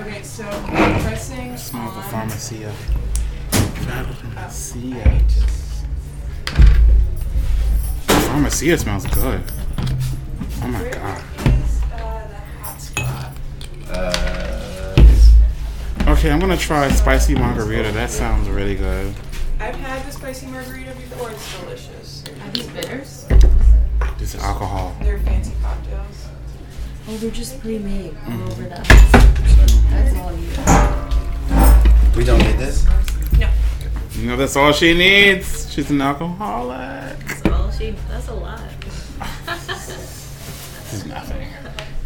Okay, so I'm pressing Smell the on. pharmacia. Pharmacia. Pharmacia smells good. Oh my Where god. is uh, the hot spot? Uh, Okay, I'm gonna try spicy margarita. That sounds really good. I've had the spicy margarita before. It's delicious. Are these bitters? This is alcohol. They're fancy cocktails. Oh, they're just pre-made all Mm-hmm. over the. That's all you. we don't need this. No. You know, that's all she needs. She's an alcoholic. That's all she. That's a lot. This is nothing.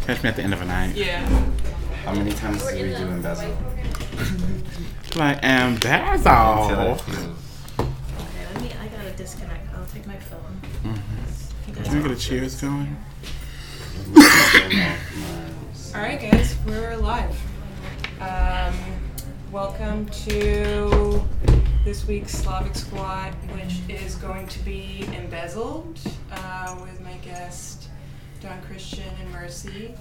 Catch me at the end of a night. Yeah. How many times do we do embezzle? Like, and that's Until all. it feels. Okay, let me. I gotta disconnect. I'll take my phone. You guys Can we get a cheers going? All right, guys, we're live. Um, welcome to this week's Slavic Squat, which is going to be embezzled uh, with my guest Don Christian and Mercy.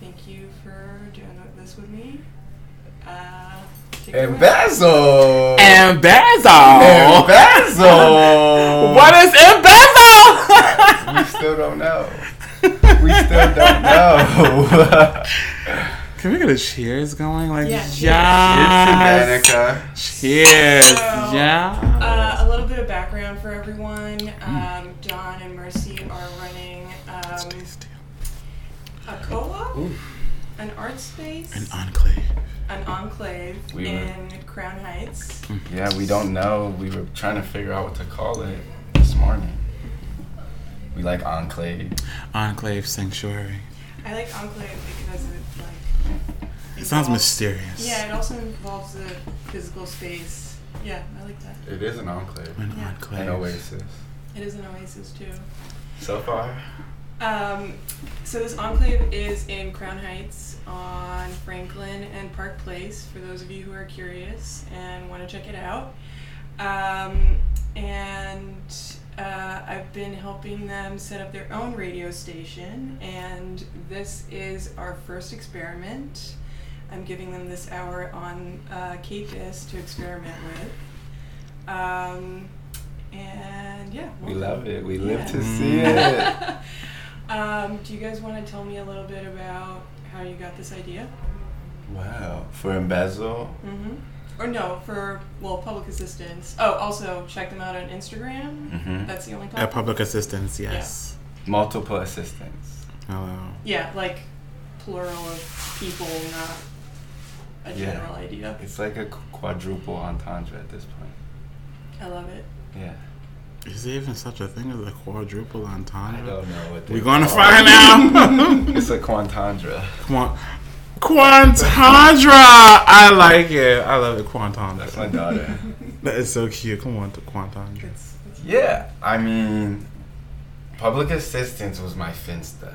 Thank you for doing this with me. Uh, take it away. Embezzle! Embezzle! Embezzle! What is embezzle? We still don't know. We still don't know. Can we get a cheers going? Like, Yeah, cheers. yes. It's Cheers. So, Yeah. Uh, a little bit of background for everyone. Um, Don and Mercy are running um, a co-op, an art space, An enclave. an enclave We were- in Crown Heights. Yeah, we don't know. We were trying to figure out what to call it this morning. We like Enclave. Enclave Sanctuary. I like enclave because it like It sounds mysterious. Yeah, it also involves the physical space. Yeah, I like that. It is an enclave. An Yeah. enclave. An oasis. It is an oasis too. So far. Um, so this enclave is in Crown Heights on Franklin and Park Place. For those of you who are curious and want to check it out, um, and uh, I've been helping them set up their own radio station, and this is our first experiment. I'm giving them this hour on uh, KPIS to experiment with. Um, and yeah, We love it. We live Yeah. to see it. um, do you guys want to tell me a little bit about how you got this idea? Wow. For Embezzle, Mm-hmm. Or no, for well, public assistance. Oh, also check them out on Instagram. Mhm. That's the only. At public assistance, yes. multiple assistants. Hello. Yeah, like plural of people, not a Yeah. general idea. It's like a quadruple entendre at this point. I love it. Yeah. Is there even such a thing as a quadruple entendre? I don't know what We're gonna find out. it's a quantandra. Quan- Quantandra! I like it. I love it, Quantandra. That's my daughter. That is so cute. Come on to Quantandra. It's, it's Yeah, I mean, public assistance was my finsta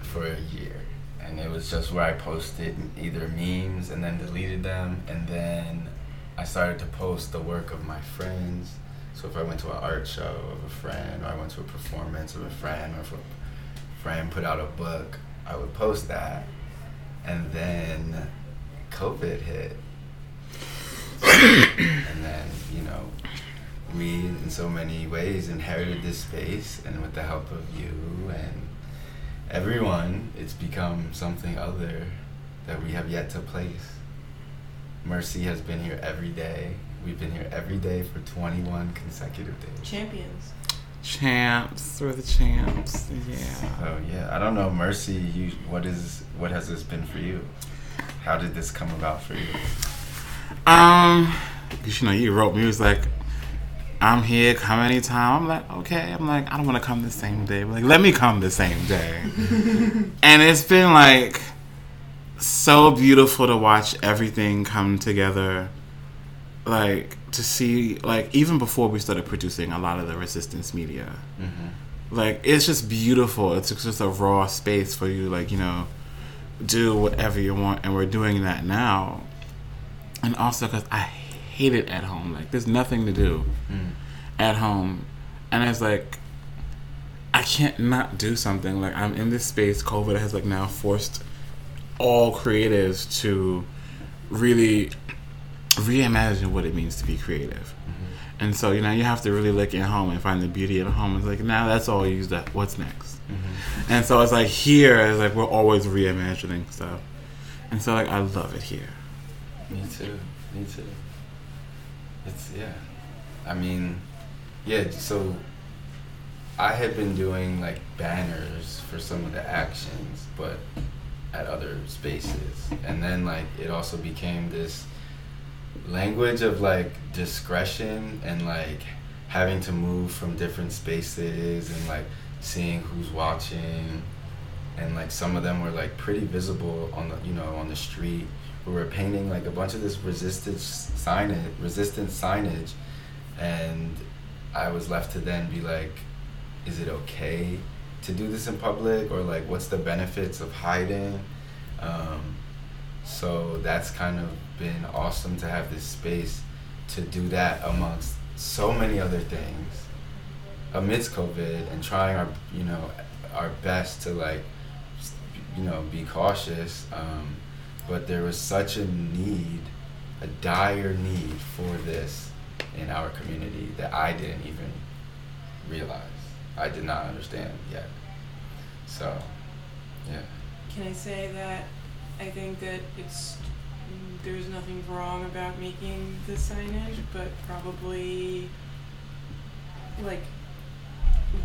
for a year, and it was just where I posted either memes and then deleted them, and then I started to post the work of my friends. So if I went to an art show of a friend, or I went to a performance of a friend, or if a friend put out a book, I would post that, and then COVID hit, and then you know we in so many ways inherited this space and with the help of you and everyone it's become something other that we have yet to place. Mercy has been here every day. We've been here every day for 21 consecutive days. Champions. Champs. We're the champs. Yeah. oh yeah i don't know mercy you what is what has this been for you how did this come about for you Um, 'cause, you know, you wrote me. It was like, I'm here. Come anytime. I'm like, okay. I'm like, I don't want to come the same day. But like, let me come the same day. and it's been like so beautiful to watch everything come together. Like to see, like even before we started producing a lot of the resistance media, mm-hmm. like it's just beautiful. It's just a raw space for you, like you know, do whatever you want, and we're doing that now. And also because I hate it at home. Like there's nothing to do mm. at home, and it's like I can't not do something. Like I'm in this space. COVID has like now forced all creatives to really reimagine what it means to be creative. Mm-hmm. And so, you know, you have to really look at home and find the beauty at home. It's like, now that's all used up. What's next? Mm-hmm. And so it's like here, it's like we're always reimagining stuff. And so, like, I love it here. Me too. Me too. It's yeah. I mean, yeah. So I had been doing like banners for some of the actions, but at other spaces, and then like it also became this language of like discretion and like having to move from different spaces and like seeing who's watching. And like some of them were like pretty visible on the you know on the street. We were painting like a bunch of this resistance signage resistance signage. And i was left to then be like is it okay to do this in public? Or like what's the benefits of hiding? Um, so that's kind of been awesome to have this space to do that amongst so many other things amidst covid and trying our you know our best to like you know be cautious um, but there was such a need a dire need for this in our community that i didn't even realize. I did not understand yet. So yeah. Can I say that I think that it's there's nothing wrong about making the signage, but probably like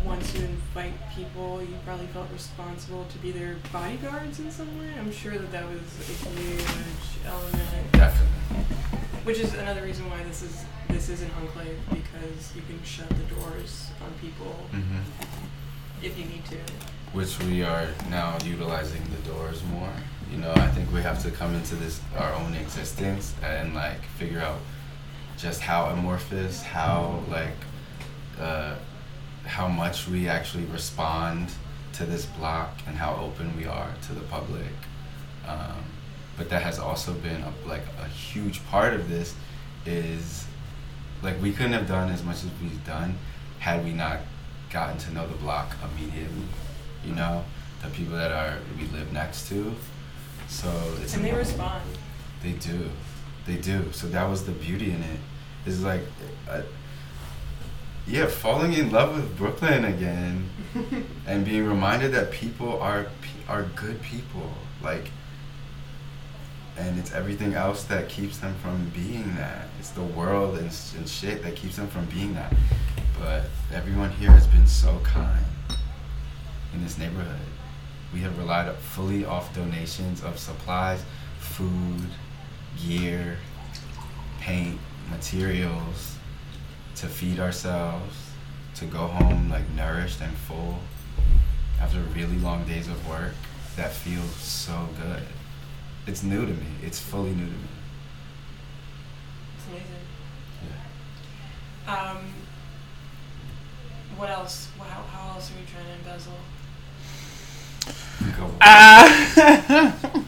once you invite people, you probably felt responsible to be their bodyguards in some way. I'm sure that that was a huge element, definitely which is another reason why this is this is an enclave because you can shut the doors on people hmm if you need to. which we are now utilizing the doors more. You know, I think we have to come into this our own existence and like figure out just how amorphous, how like uh, how much we actually respond to this block and how open we are to the public. Um, but that has also been a, like a huge part of this is like we couldn't have done as much as we've done had we not gotten to know the block immediately you know the people that are we live next to so it's And they important. respond. they do they do so that was the beauty in it. it is like uh, yeah falling in love with brooklyn again and being reminded that people are are good people like and it's everything else that keeps them from being that it's the world and, and shit that keeps them from being that but everyone here has been so kind in this neighborhood we have relied fully off donations of supplies food gear paint materials to feed ourselves to go home like nourished and full after really long days of work that feels so good it's new to me it's fully new to me It's amazing. yeah Um, what else? How, how else are we trying to embezzle? Go. Uh,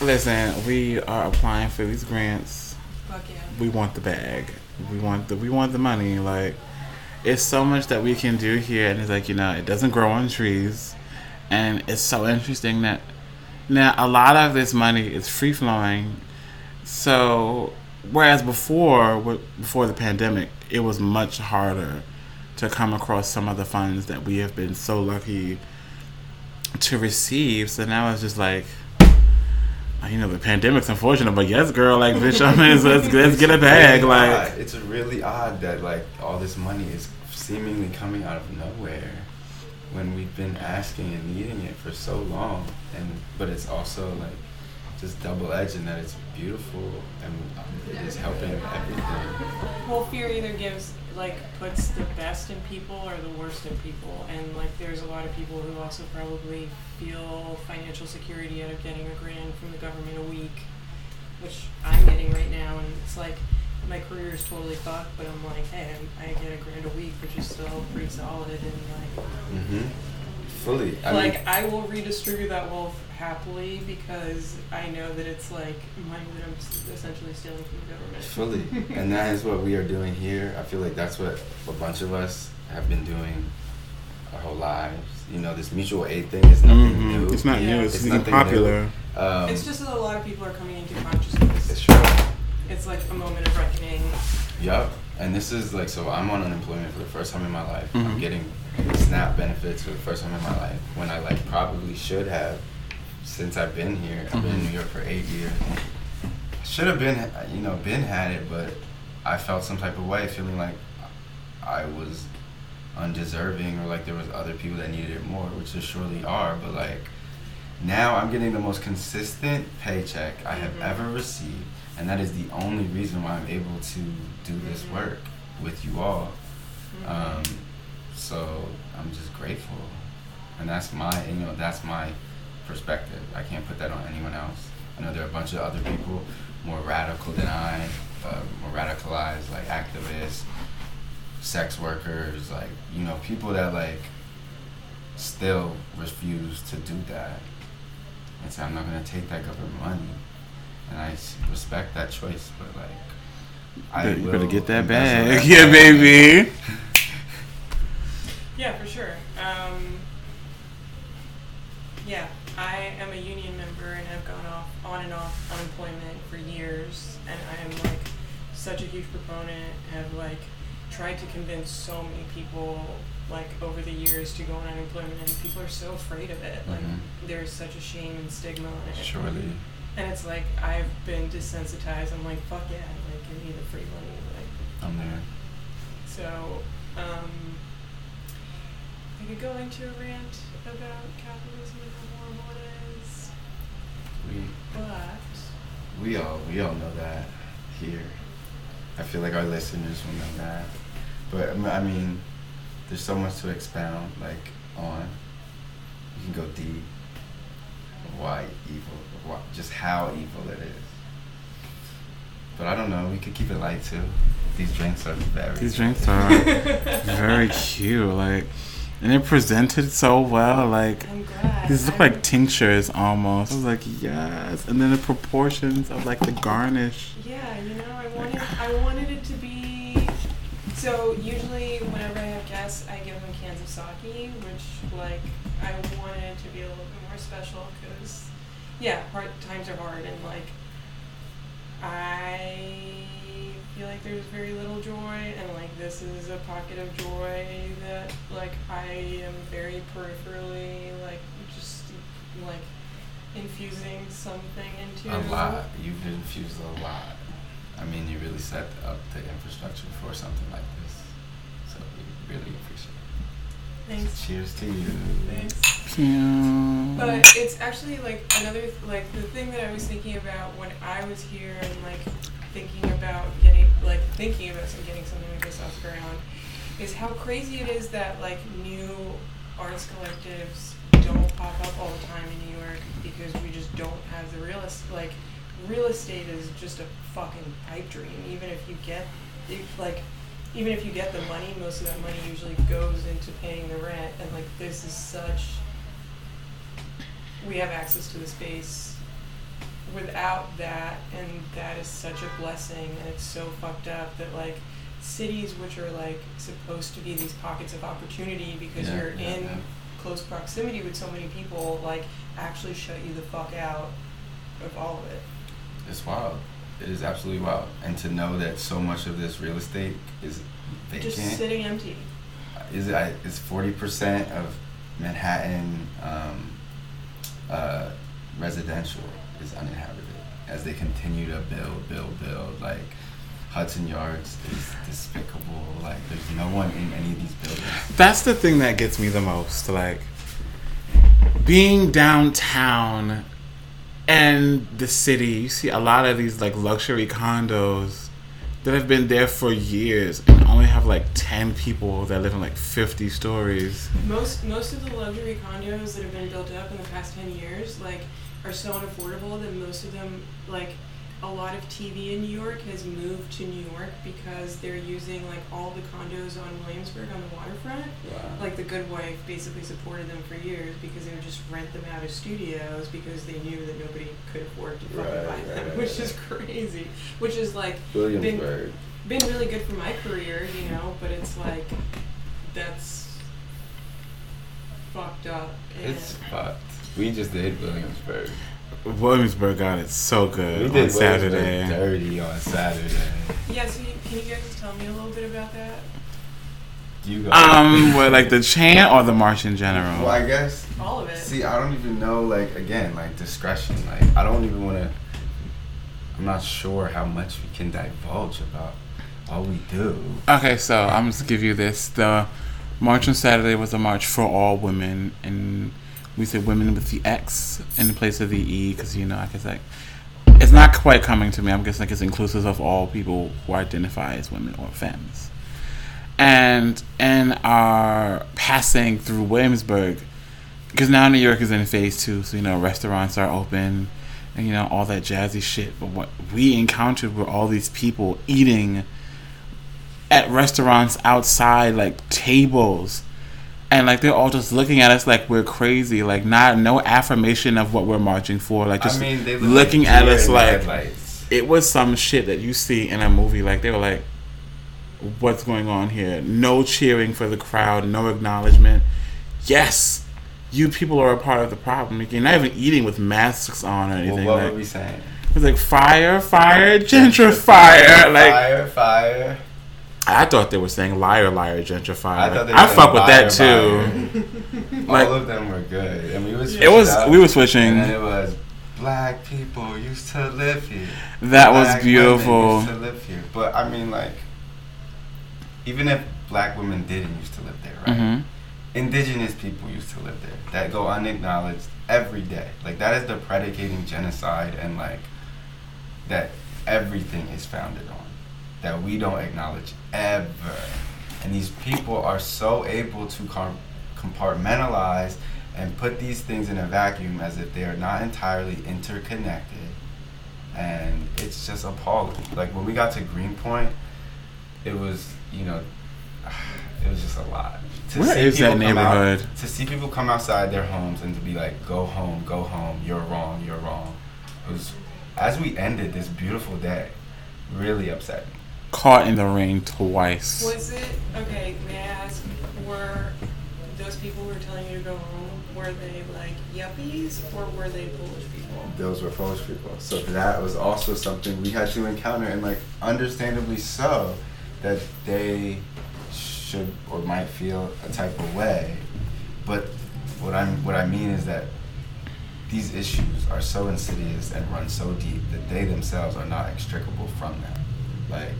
listen, we are applying for these grants. Fuck yeah. We want the bag. We want the we want the money. Like it's so much that we can do here, and it's like you know it doesn't grow on trees, and it's so interesting that now a lot of this money is free flowing. So whereas before before the pandemic, it was much harder to come across some of the funds that we have been so lucky to receive. So now I was just like. You know the pandemic's unfortunate, but yes, girl, like bitch, I mean, let's, let's get a bag, really like odd. it's really odd that like all this money is seemingly coming out of nowhere when we've been asking and needing it for so long and but it's also like just double edged in that it's beautiful and it is helping everything Well, fear either gives like puts the best in people or the worst in people, and like there's a lot of people who also probably feel financial security out of getting a grant from the government a week, which I'm getting right now, and it's like my career is totally fucked, but I'm like, hey, I get a grand a week, which is still pretty solid, and like, mm-hmm. Fully I like mean, I will redistribute that wealth happily because I know that it's like money that I'm essentially stealing from the government. fully and that is what we are doing here I feel like that's what a bunch of us have been doing our whole lives you know this mutual aid thing is nothing mhm, new it's not Yeah. new. It's, It's nothing popular. Um, it's just that a lot of people are coming into consciousness. it's true. It's like a moment of reckoning. Yup. And this is like so I'm on unemployment for the first time in my life. I'm Mhm. getting SNAP benefits for the first time in my life when I like probably should have since I've been here. I've been in Mhm. New York for eight years. Should have been you know been had it, but I felt some type of way, feeling like I was undeserving or like there was other people that needed it more, which there surely are. But like now I'm getting the most consistent paycheck I have Mhm. ever received, and that is the only reason why I'm able to do this work with you all. Mhm. Um, so I'm just grateful, and that's my you know that's my perspective. I can't put that on anyone else. I know there are a bunch of other people more radical than I, uh, more radicalized like activists, sex workers, like you know people that like still refuse to do that and say I'm not gonna take that government money, and I respect that choice, but like. Bet you better get that bag. that Yeah, baby. Yeah, for sure. Um, yeah, I am a union member and have gone off on and off unemployment for years, and I am like such a huge proponent. Have like tried to convince so many people like over the years to go on unemployment, and people are so afraid of it. Like Mhm. there's such a shame and stigma on it. Surely. And it's like I've been desensitized. I'm like, fuck yeah, like give me the free money, like. I'm there. So, um, I could go into a rant about capitalism and how horrible it is, We but we all we all know that here. I feel like our listeners will know that. But I mean- I mean, there's so much to expound like on. You can go deep. Why evil? Why, just how evil it is. But I don't know. We could keep it light too. These drinks are very. These drinks are very cute. Like, and they're presented so well. Like, these look like tinctures almost. I was like, yes. And then the proportions of like the garnish. Yeah, you know, I wanted I wanted it to be. So usually, whenever I have guests, I give them cans of sake, which like I wanted to be a little bit more special because, yeah, hard times are hard and like I feel like there's very little joy and like this is a pocket of joy that like I am very peripherally like just like infusing something into A lot. You've infused a lot. I mean, you really set up the infrastructure for something like this. So we really appreciate it. Thanks. Cheers to you. Thanks. Cute. But it's actually like another like the thing that I was thinking about when I was here and like thinking about getting like thinking about some getting something like this off the ground is how crazy it is that like new arts collectives don't pop up all the time in New York because we just don't have the real estate. like real estate is just a fucking pipe dream. Even if you get if, like even if you get the money, most of that money usually goes into paying the rent and like this is such we have access to the space without that and that is such a blessing and it's so fucked up that like cities which are like supposed to be these pockets of opportunity because Yeah, you're yeah, in yeah. close proximity with so many people like actually shut you the fuck out of all of it It's wild. It is absolutely wild. And to know that so much of this real estate is vacant. just sitting empty is it I- is forty percent of Manhattan um, uh, residential is uninhabited as they continue to build, build, build. Like Hudson Yards is despicable. Like there's no one in any of these buildings. That's the thing that gets me the most. Like being downtown and the city, you see a lot of these like luxury condos that have been there for years and only have like 10 people that live in like 50 stories. Most most of the luxury condos that have been built up in the past ten years, like, are so unaffordable that most of them, like, a lot of TV in New York has moved to New York because they're using like all the condos on Williamsburg on the waterfront. Wow. Like the Good Wife basically supported them for years because they would just rent them out of studios because they knew that nobody could afford to Right, buy right, them, right, which is crazy. Which is like Williamsburg. been really good for my career, you know, but it's like that's fucked up. It's fucked. We just did Williamsburg. Williamsburg got it so We good did on Saturday. Williamsburg dirty on Saturday. Yeah, so you, can you guys tell me a little bit about that? Do you go. Um, what like the chant or the march in general? well, I guess. All of it. See, I don't even know. Like again, like discretion. Like I don't even want to. I'm not sure how much we can divulge about all we do. Okay, so I'm just give you this. The march on Saturday was a march for all women, and we say women with the X in place of the E because you know I guess like it's not quite coming to me. I'm guessing like it's inclusive of all people who identify as women or femmes. And in our passing through Williamsburg, because now New York is in phase two, so you know restaurants are open, and you know all that jazzy shit. But what we encountered were all these people eating at restaurants outside, like tables, and like they're all just looking at us like we're crazy, like not no affirmation of what we're marching for, like just I mean, they look looking like at us like headlights. it was some shit that you see in a movie. Like they were like, "What's going on here?" No cheering for the crowd, no acknowledgement. Yes, you people are a part of the problem. You're not even eating with masks on or Well, anything. what like, were we saying? it was like fire, fire, gentrifier. Like fire, fire. I thought they were saying liar, liar, gentrifier. I thought they I fuck with liar, that too. Like- All of them were good, and we was. It was we were switching. And it was black people used to live here. That was beautiful. Used to live here, but I mean, like, even if black women didn't used to live there, right? hmm Indigenous people used to live there that go unacknowledged every day. Like that is the predicating genocide, and like that everything is founded on that we don't acknowledge ever. And these people are so able to com- compartmentalize and put these things in a vacuum as if they are not entirely interconnected. And it's just appalling. Like when we got to Greenpoint, it was, you know, it was just a lot. To Where see is that come out- neighborhood? to see people come outside their homes and to be like, go home, go home, you're wrong, you're wrong. It was, as we ended this beautiful day, really upsetting. Caught in the rain twice. Was it okay? May I ask? Were those people who were telling you to go home? Were they like yuppies or were they Polish people? Those were Polish people. So that was also something we had to encounter, and like, understandably so, that they should or might feel a type of way. But what I'm what I mean is that these issues are so insidious and run so deep that they themselves are not extricable from them. Like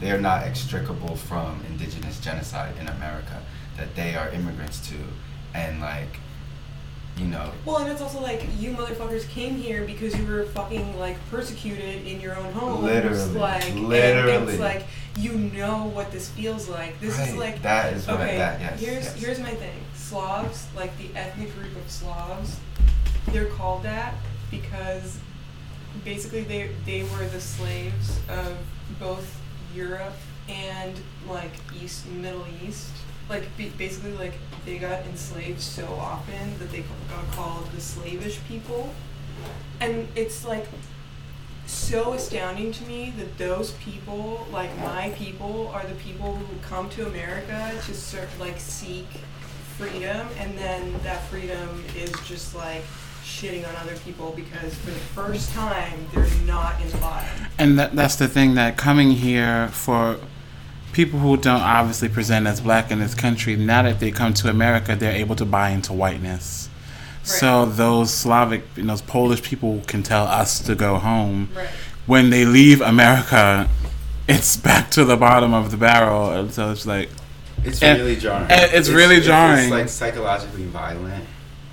they are not extricable from indigenous genocide in America that they are immigrants to, and like, you know, Well, and it's also like you motherfuckers came here because you were fucking like persecuted in your own homes. Literally. like and Literally. it's like you know what this feels like. This is like That is what I- okay. that- yes, here's yes. here's my thing. Slavs, like the ethnic group of Slavs, they're called that because basically they they were the slaves of both Europe and like East Middle East. Like basically like they got enslaved so often that they got called the slavish people. And it's like so astounding to me that those people, like my people, are the people who come to America to ser- like seek freedom, and then that freedom is just like shitting on other people because for the first time they're not in the bottom. And that, that's the thing that coming here for people who don't obviously present as black in this country, now that they come to America, they're able to buy into whiteness. So those Slavic, you know, those Polish people can tell us to go home. Right. When they leave America, it's back to the bottom of the barrel. And so it's like, It's And- really jarring. and it's really jarring. It's like psychologically violent.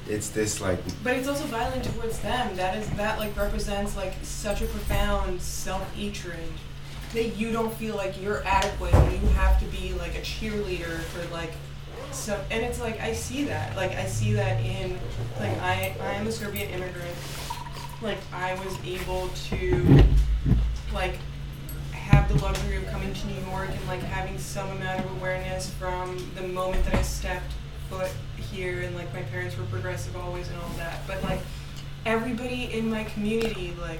It's this like But it's also violent towards them. That is that like represents like such a profound self-hatred that you don't feel like you're adequate and you have to be like a cheerleader for like so and it's like I see that. Like I see that in like I I am a Serbian immigrant. Like I was able to like have the luxury of coming to New York and like having some amount of awareness from the moment that I stepped foot here and like my parents were progressive always and all that. But like everybody in my community, like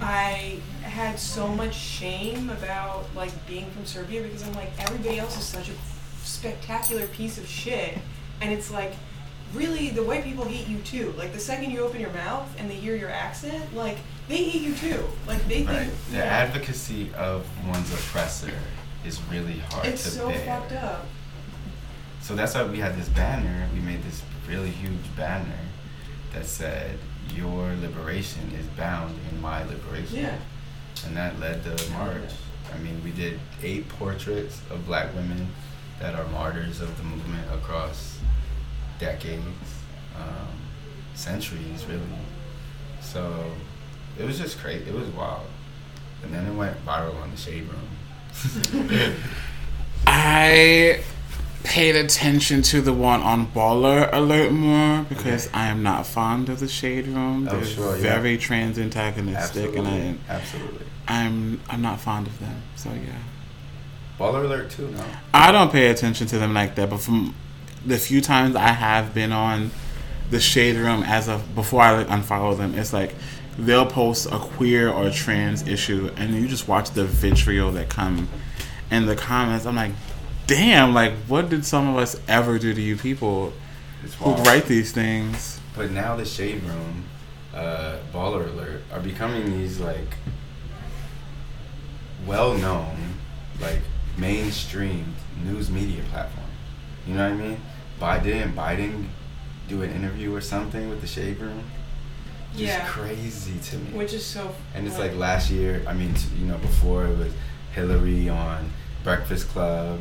I had so much shame about like being from Serbia because I'm like everybody else is such a spectacular piece of shit and it's like really the white people hate you too. Like the second you open your mouth and they hear your accent, like they hate you too. Like they think Right. The yeah. advocacy of one's oppressor is really hard It's to so bear. fucked up. So that's why we had this banner. We made this really huge banner that said, "Your liberation is bound in my liberation." Yeah. And that led the march. I mean, we did eight portraits of black women that are martyrs of the movement across decades, um, centuries, really. So it was just crazy. It was wild. And then it went viral on the Shade Room. I paid attention to the one on Baller Alert more because Okay. I am not fond of the Shade Room. Oh, They're sure, yeah. very trans antagonistic, and I, Absolutely. I'm I'm not fond of them. So yeah, Baller Alert too, no? I don't pay attention to them like that. But from the few times I have been on the Shade Room as of before I like, unfollow them, it's like they'll post a queer or trans issue, and you just watch the vitriol that come in the comments. I'm like, damn, like what did some of us ever do to you people who write these things? But now the Shade Room, uh, Baller Alert are becoming these like well known, like mainstream news media platform. You know what I mean? Biden didn't Biden do an interview or something with the Shade Room? Just Yeah. crazy to me. Which is so. and it's like last year. I mean, you know, before it was Hillary on Breakfast Club,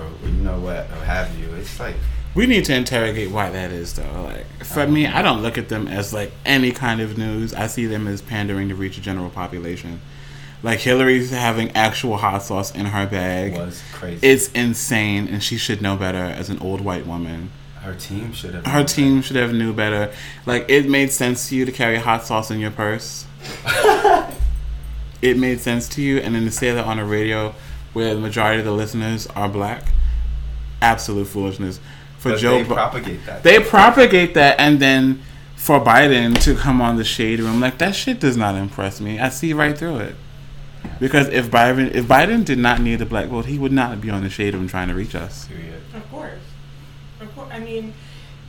or you know what, or have you. It's like We need to interrogate why that is, though. Like for me, I don't look at them as like any kind of news. I see them as pandering to reach a general population. Like Hillary's having actual hot sauce in her bag. was crazy. It's insane, and she should know better as an old white woman. her team should have. Her team should have knew better. Like it made sense to you to carry hot sauce in your purse. it made sense to you, and then to say that on a radio where the majority of the listeners are black, absolute foolishness. For But Joe, they Bi- propagate that. they propagate that, and then for Biden to come on the shade room, like that shit does not impress me. I see right through it. Because if Biden, if Biden did not need the black vote, he would not be on the shade room trying to reach us. Period. Of course, of course. I mean,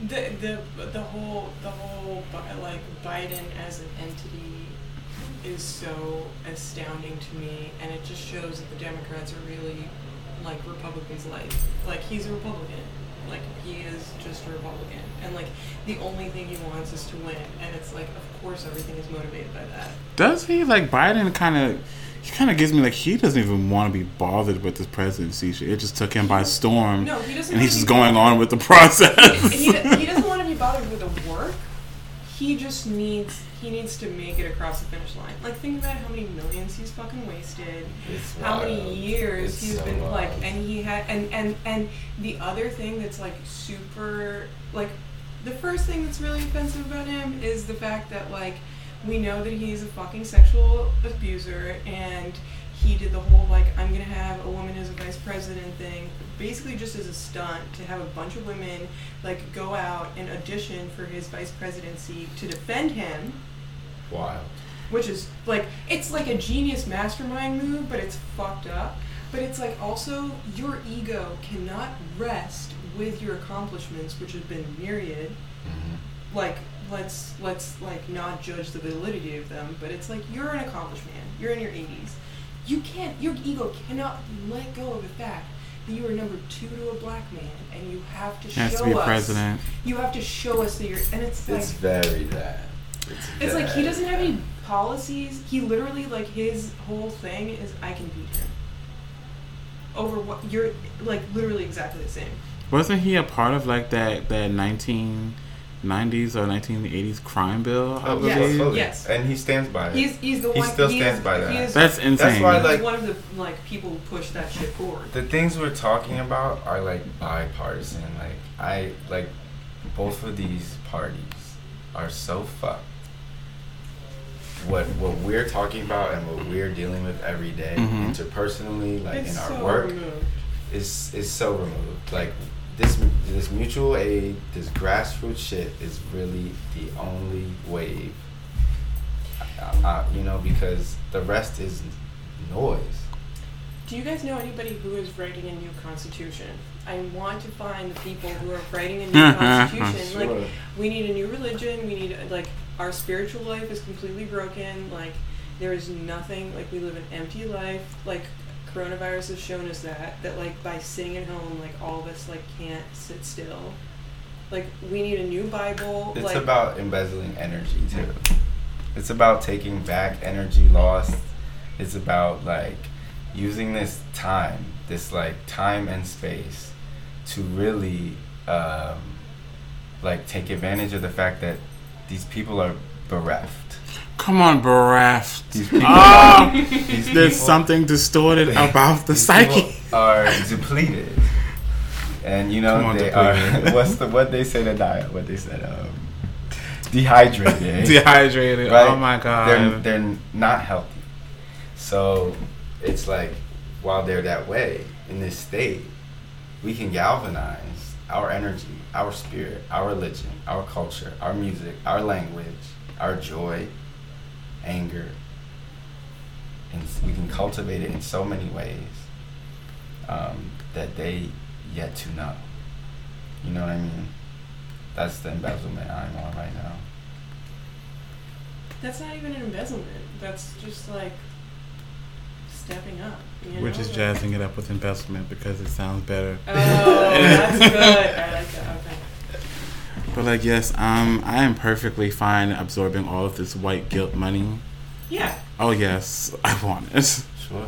the the the whole the whole like Biden as an entity is so astounding to me, and it just shows that the Democrats are really like Republicans like. Like he's a Republican. Like he is just a Republican, and like the only thing he wants is to win, and it's like of course everything is motivated by that. Does he like Biden? Kind of, he kind of gives me like he doesn't even want to be bothered with this presidency. It just took him by storm, No, he doesn't. and he's just going on with the process. he, he doesn't want to be bothered with the work. He just needs he needs to make it across the finish line. Like think about how many millions he's fucking wasted. It's How wild. many years It's he's so been wild. like and he had and and and the other thing that's like super like the first thing that's really offensive about him is the fact that like we know that he's a fucking sexual abuser and he did the whole like I'm gonna have a woman as a vice president thing basically just as a stunt to have a bunch of women like go out and audition for his vice presidency to defend him. Wild. which is like it's like a genius mastermind move but it's fucked up. But it's like also your ego cannot rest with your accomplishments which have been myriad. Hmm like let's let's like not judge the validity of them but it's like you're an accomplished man you're in your 80s you can't your ego cannot let go of the fact that you are number two to a black man and you have to has show to be us president. you have to show us that you're and it's like It's very that. It's, it's like he doesn't have any policies. He literally like his whole thing is I can beat him. Over what you're like literally exactly the same. Wasn't he a part of like that that 1990s or 1980s crime bill? I Oh, Yes, totally. yes. And he stands by it. He's he's the He one. still he stands is, by He that. is, That's insane. why, he's like- one of the like people who push that shit forward. the things we're talking about are like bipartisan. Like I like both of these parties are so fucked. What what we're talking about and what we're dealing with every day, Mhm. interpersonally, like it's in our so work, removed. is is so removed. Like this this mutual aid, this grassroots shit is really the only wave. I, I, you know, because the rest is noise. Do you guys know anybody who is writing a new constitution? I want to find the people who are writing a new constitution. Like, we need a new religion. We need like our spiritual life is completely broken. Like, there is nothing. Like, we live an empty life. Like, coronavirus has shown us that. That like by sitting at home, like all of us like can't sit still. Like, we need a new Bible. It's like, about embezzling energy too. It's about taking back energy lost. It's about like using this time, this like time and space, to really um, like take advantage of the fact that these people are bereft. Come on. These people, Ah! these There's people- something distorted about the these psyche. are depleted, and you know on, they depleted. are. What's the what they say to diet? What they said? Um, dehydrated. Dehydrated. Right? Oh my god. They're they're not healthy. So it's like while they're that way in this state, we can galvanize our energy, our spirit, our religion, our culture, our music, our language, our joy, anger, and we can cultivate it in so many ways um, that they yet to know. You know what I mean? That's the embezzlement I'm on right now. That's not even an embezzlement. That's just like stepping up. You We're know? just jazzing it up with embezzlement because it sounds better. Oh, that's good. I like that. Okay. But like, yes, um, I am perfectly fine absorbing all of this white guilt money. Yeah. Oh yes, I want it. Sure.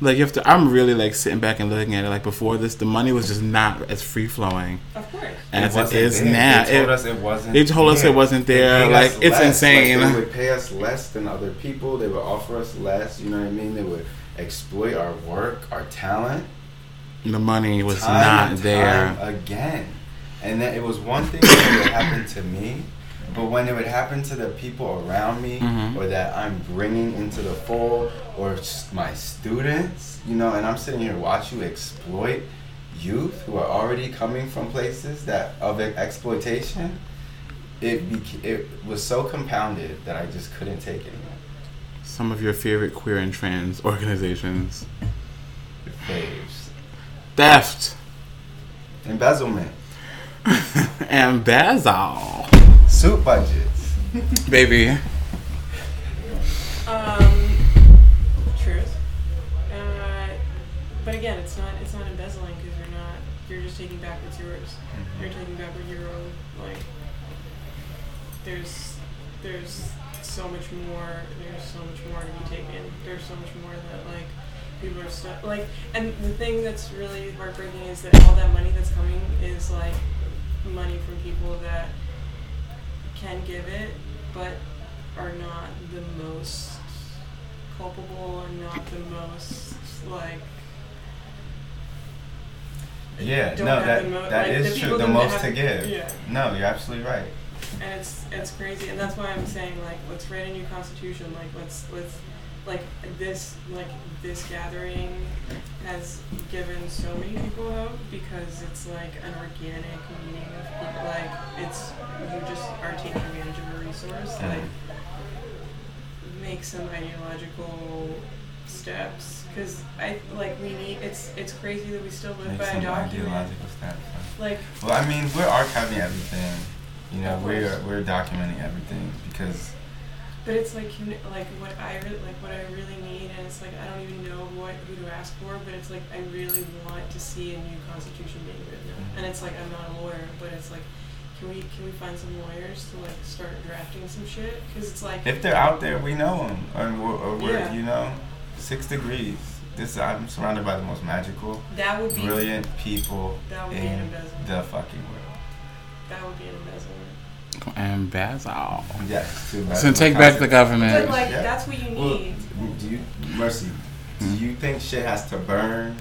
Like you have to. I'm really like sitting back and looking at it. Like before this, the money was just not as free flowing Of course. as it wasn't there. now. They told It- us it wasn't. they told us it wasn't there. Like, it's less. insane. Like, they would pay us less than other people. They would offer us less. You know what I mean? They would exploit our work, our talent. the money was time not and there. again. And then it was one thing that would happen to me, but when it would happen to the people around me, Mhm. or that I'm bringing into the fold, or my students, you know, and I'm sitting here watch you exploit youth who are already coming from places that of exploitation. It bec- it was so compounded that I just couldn't take it anymore. Some of your favorite queer and trans organizations. Faves. Theft Embezzlement. and Basil, Suit budgets. baby. Um, truth. Uh, but again, it's not it's not embezzling because you're not you're just taking back what's yours. You're taking back what your own like. There's there's so much more. There's so much more to be taken. There's so much more that like people are so like. And the thing that's really heartbreaking is that all that money that's coming is like money from people that can give it, but are not the most culpable and not the most like Yeah, don't no, have that the mo- that like, is the true. The most to give. yeah. No, you're absolutely right. and it's it's crazy and that's why I'm saying like let's write a new constitution like let's let's like this like this gathering has given so many people hope because it's like an organic meeting of people like it's you just are taking advantage of a resource like make some ideological steps because I like we need it's it's crazy that we still live Make by a some document ideological steps. like Well, I mean, we're archiving everything. You know, we're we're documenting everything because But it's like commu- like what I re- like what I really need, and it's like I don't even know what who to ask for. But it's like I really want to see a new constitution being written. up. Mm-hmm. And it's like I'm not a lawyer, but it's like can we can we find some lawyers to like start drafting some shit? Because it's like if they're out there, we know them, and we're, or we're Yeah. you know, six degrees. This I'm surrounded by the most magical, that would be brilliant people that would be an in embezzlement. the fucking world. That would be an embezzlement. And Basil. Yes. to So take back the government. But like Yeah. that's what you Well, need. do you, Mercy? Do Hmm? you think shit has to burn?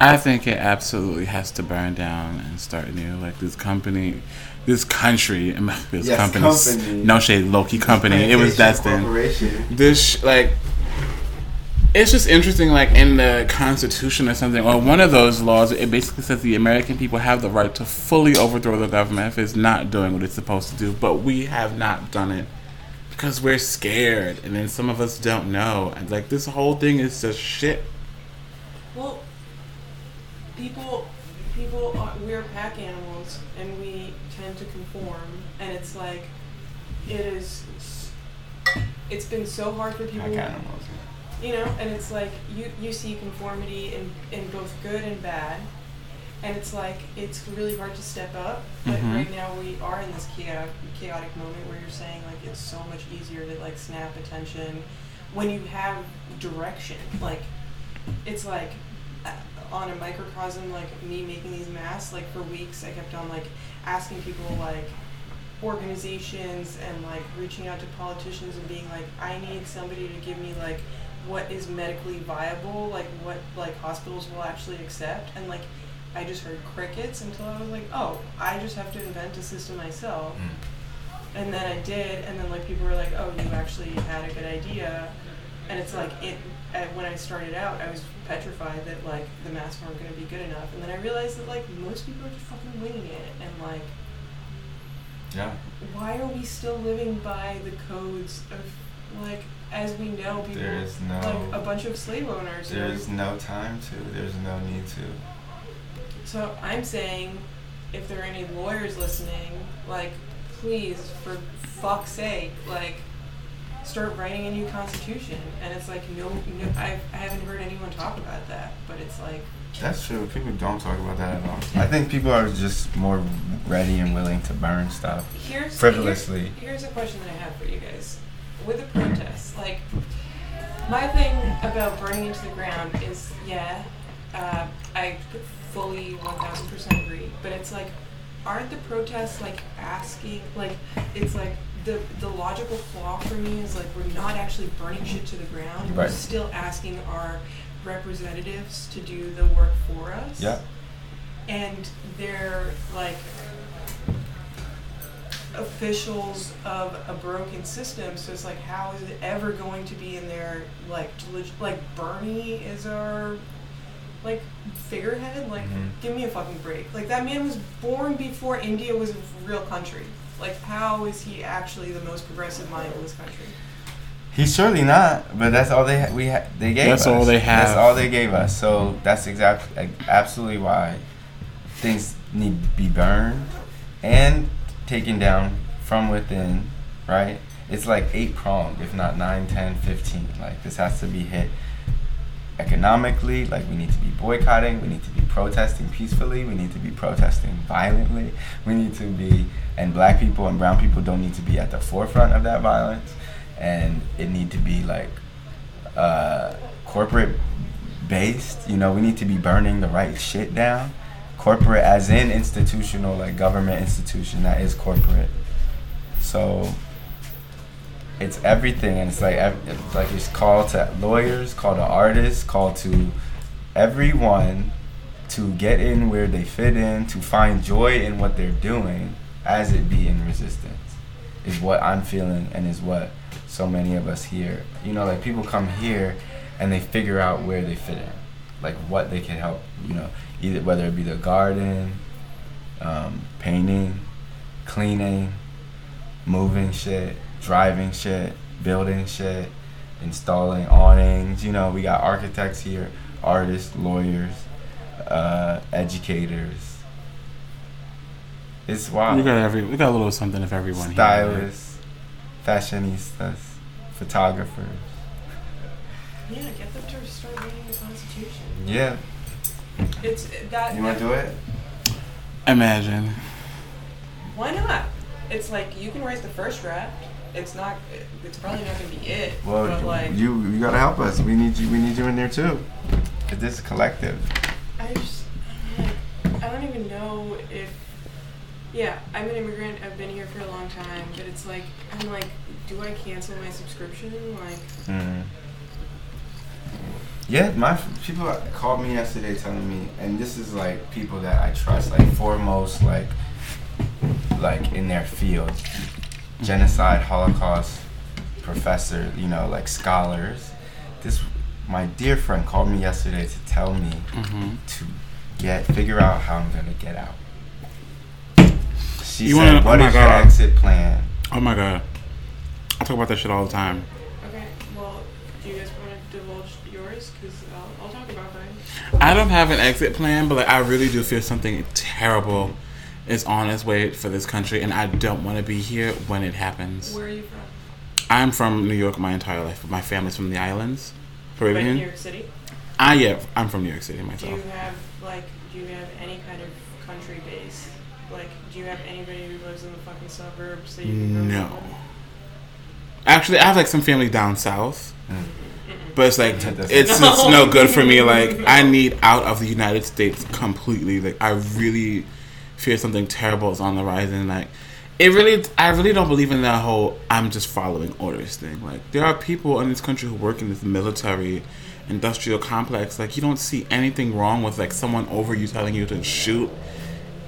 I think it absolutely has to burn down and start new. Like this company, this country, this Yes, company, company. no shade, Loki company. It was Plantation destined. This like, it's just interesting. Like in the Constitution or something, or one of those laws, it basically says the American people have the right to fully overthrow the government if it's not doing what it's supposed to do. But we have not done it because we're scared, and then some of us don't know. And like this whole thing is just shit. Well, people, people, are, we're pack animals, and we tend to conform, and it's like, it is, it's been so hard for people. Pack animals. You know and it's like you you see conformity in in both good and bad. And it's like it's really hard to step up. But Mhm. right now we are in this chaotic chaotic moment where you're saying like it's so much easier to like snap attention when you have direction. Like it's like uh, on a microcosm like me making these masks like for weeks i kept on like asking people like organizations and like reaching out to politicians and being like i need somebody to give me like what is medically viable like what like hospitals will actually accept and like i just heard crickets until i was like oh i just have to invent a system myself Mm. and then I did, and then like people were like, "Oh, you actually had a good idea," and it's like it. when I started out, I was petrified that like the masks weren't going to be good enough, and then I realized that like most people are just fucking winging it, and like Yeah. why are we still living by the codes of like as we know people There is no- like a bunch of slave owners. There's no time to. There's no need to. So I'm saying, if there are any lawyers listening, like, please, for fuck's sake, like, start writing a new constitution. And it's like, no, no I, I haven't heard anyone talk about that, but it's like, That's true. People don't talk about that at all. I think people are just more ready and willing to burn stuff here's frivolously. Here's, here's a question that I have for you guys. With the protests, like, my thing about burning into the ground is, yeah, uh, I fully 1000% agree, but it's like, aren't the protests like asking, like, it's like, the, the logical flaw for me is like we're not actually burning shit to the ground. We're still asking our representatives to do the work for us. Yeah. And they're like officials of a broken system. So it's like, how is it ever going to be in there? Like, like Bernie is our like figurehead. Like, Mhm. give me a fucking break. Like that man was born before India was a real country. Like, how is he actually the most progressive mind in this country? He's surely not, but that's all they ha- we ha- they gave That's us. all they have. That's all they gave us. So that's exactly like, absolutely why things need to be burned and taken down from within, right? It's like eight pronged, if not nine, ten, fifteen. Like this has to be hit economically, like we need to be boycotting, we need to be protesting peacefully, we need to be protesting violently, we need to be and black people and brown people don't need to be at the forefront of that violence and it need to be like uh, corporate based, you know, we need to be burning the right shit down. Corporate as in institutional, like government institution that is corporate. So it's everything and it's like it's like it's called to lawyers called to artists called to everyone to get in where they fit in to find joy in what they're doing as it be in resistance is what i'm feeling and is what so many of us here you know like people come here and they figure out where they fit in like what they can help you know either whether it be the garden um, painting cleaning moving shit, driving shit, building shit, installing awnings. You know, we got architects here, artists, lawyers, uh, educators. It's wild. We got every. We got a little something of everyone here. Stylists, fashionistas, photographers. Yeah, get them to start reading the Constitution. Yeah, It's that. you want to do it? Imagine. Why not? It's like you can write the first draft. It's not. It's probably not going to be it. Well, but like, you you gotta help us. We need you. We need you in there too. 'Cause this is collective. I just, I'm like, I don't even know if. Yeah, I'm an immigrant. I've been here for a long time, but it's like I'm like, do I cancel my subscription? Like, Mm. Yeah, my people called me yesterday telling me, and this is like people that I trust, like foremost, like like in their field, genocide, Holocaust professor, you know, like scholars. This my dear friend called me yesterday to tell me hmm to get figure out how I'm gonna get out. She You said, wanna- "What oh is your God. exit plan?" Oh my god. I talk about that shit all the time. okay, well, do you guys want divulge yours? Because I'll, I'll talk about mine. I don't have an exit plan, but like I really do feel something terrible is on its way for this country, and I don't want to be here when it happens. Where are you from? I'm from New York my entire life, but my family's from the islands, But in New York City. Ah, yeah, I'm from New York City myself. Do myself. you have like do you have any kind of country base? Like do you have anybody who lives in the fucking suburbs that you can No. Actually, I have like some family down south, Mm. But it's like it's it's no good for me. Like I need out of the United States completely. Like I really fear something terrible is on the horizon. Like it really, I really don't believe in that whole I'm just following orders thing. Like there are people in this country who work in this military industrial complex. Like you don't see anything wrong with like someone over you telling you to shoot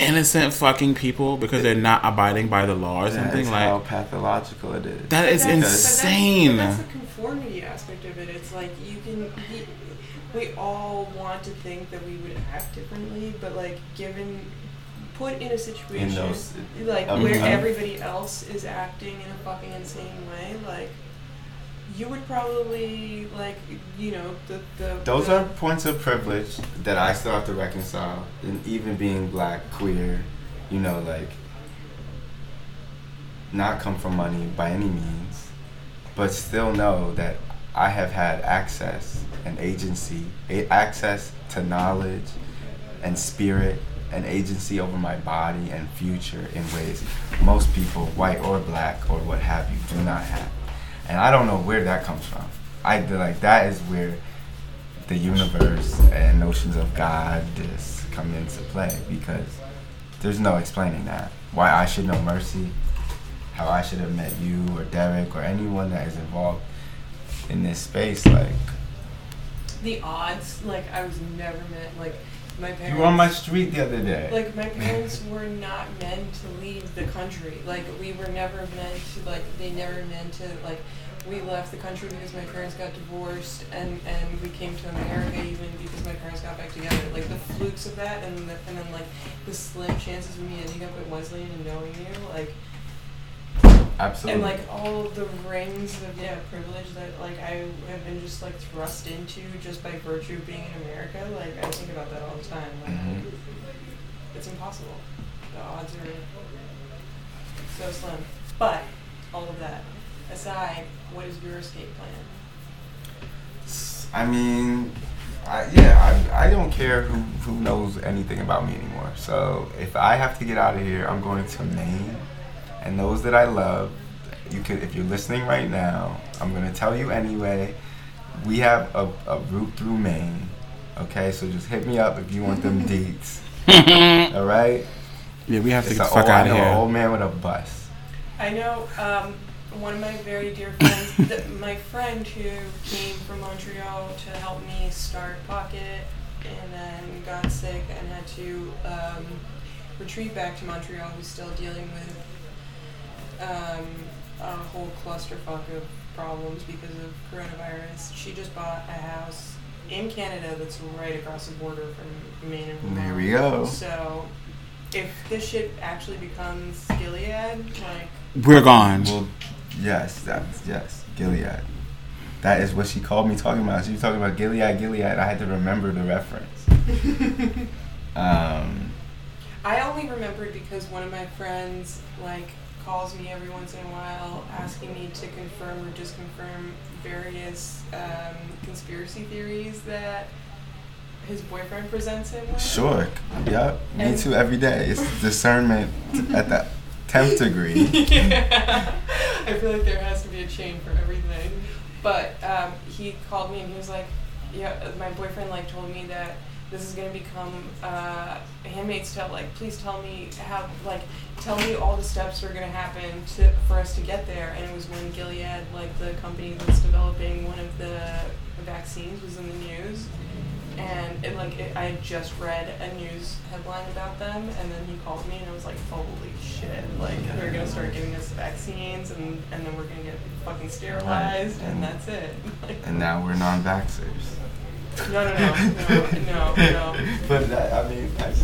innocent fucking people because they're not abiding by the law or something. That's like how pathological it is. that is But that's- but that's- insane. But that's, the conformity aspect of it. It's like you can. You, we all want to think that we would act differently, but like given put in a situation those- like um, where um, everybody else is acting in a fucking insane way, like you would probably like you know the the Those the, are points of privilege that I still have to reconcile. And even being black, queer, you know, like not come from money by any means, but still know that I have had access and agency, a- access to knowledge and spirit and agency over my body and future in ways most people, white or black or what have you, do not have. And I don't know where that comes from. I like that is where the universe and notions of God just come into play because there's no explaining that. Why I should know mercy, how I should have met you or Derek or anyone that is involved in this space. Like the odds. Like I was never meant like my parents. you were on my street the other day. Like my parents were not meant to leave the country. Like we were never meant to like they never meant to like we left the country because my parents got divorced and and we came to America even because my parents got back together. Like the flukes of that and the, and then like the slim chances of me ending up at Wesleyan and knowing you like Absolutely. and like all the rings of yeah privilege that like I have been just like thrust into just by virtue of being in America. Like I think about that all the time. Like Mhm. it's impossible. The odds are so slim. But all of that aside, what is your escape plan? I mean, I, yeah, I, I don't care who, who knows anything about me anymore. So if I have to get out of here, I'm going to Maine. And those that I love, you could, if you're listening right now, I'm going to tell you anyway. We have a, a route through Maine. Okay, so just hit me up if you want them deets. All right. Yeah, we have to get the fuck old, out I of know an here. old man with a bus. I know um, one of my very dear friends, th- my friend who came from Montreal to help me start Pocket and then got sick and had to um, retreat back to Montreal, who's still dealing with um, a whole clusterfuck of problems because of coronavirus. She just bought a house in Canada that's right across the border from Maine and There we go. So if this shit actually becomes Gilead, like We're gone. Well, yes, that's yes, Gilead. That is what she called me talking about. She was talking about Gilead, Gilead. I had to remember the reference. Um, I only remembered because one of my friends like calls me every once in a while asking me to confirm or disconfirm various um, conspiracy theories that his boyfriend presents him with. sure. Yep. Me And- too. Every day. It's discernment at the tenth degree. yeah. I feel like there has to be a chain for everything. But um, he called me and he was like, "Yeah, my boyfriend like told me that this is gonna become uh, Handmaid's Tale. Like, please tell me how. Like, tell me all the steps are gonna happen to for us to get there." And it was when Gilead, like the company that's developing one of the vaccines, was in the news. And it, like it, I had just read a news headline about them, and then he called me, and I was like, "Holy shit! Like they're gonna start giving us vaccines, and and then we're gonna get fucking sterilized, Right. and that's it." And now we're non-vaxxers. No, no, no, no, no, no. but that, I mean, I,